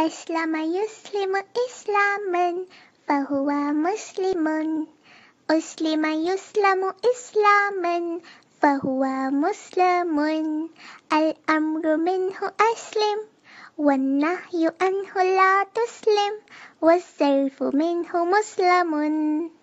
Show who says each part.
Speaker 1: أسلم يسلم إسلاما فهو مسلم. أسلم يسلم إسلاما فهو مسلم. الأمر منه أسلم والنهي عنه لا تسلم والسيف منه مسلم.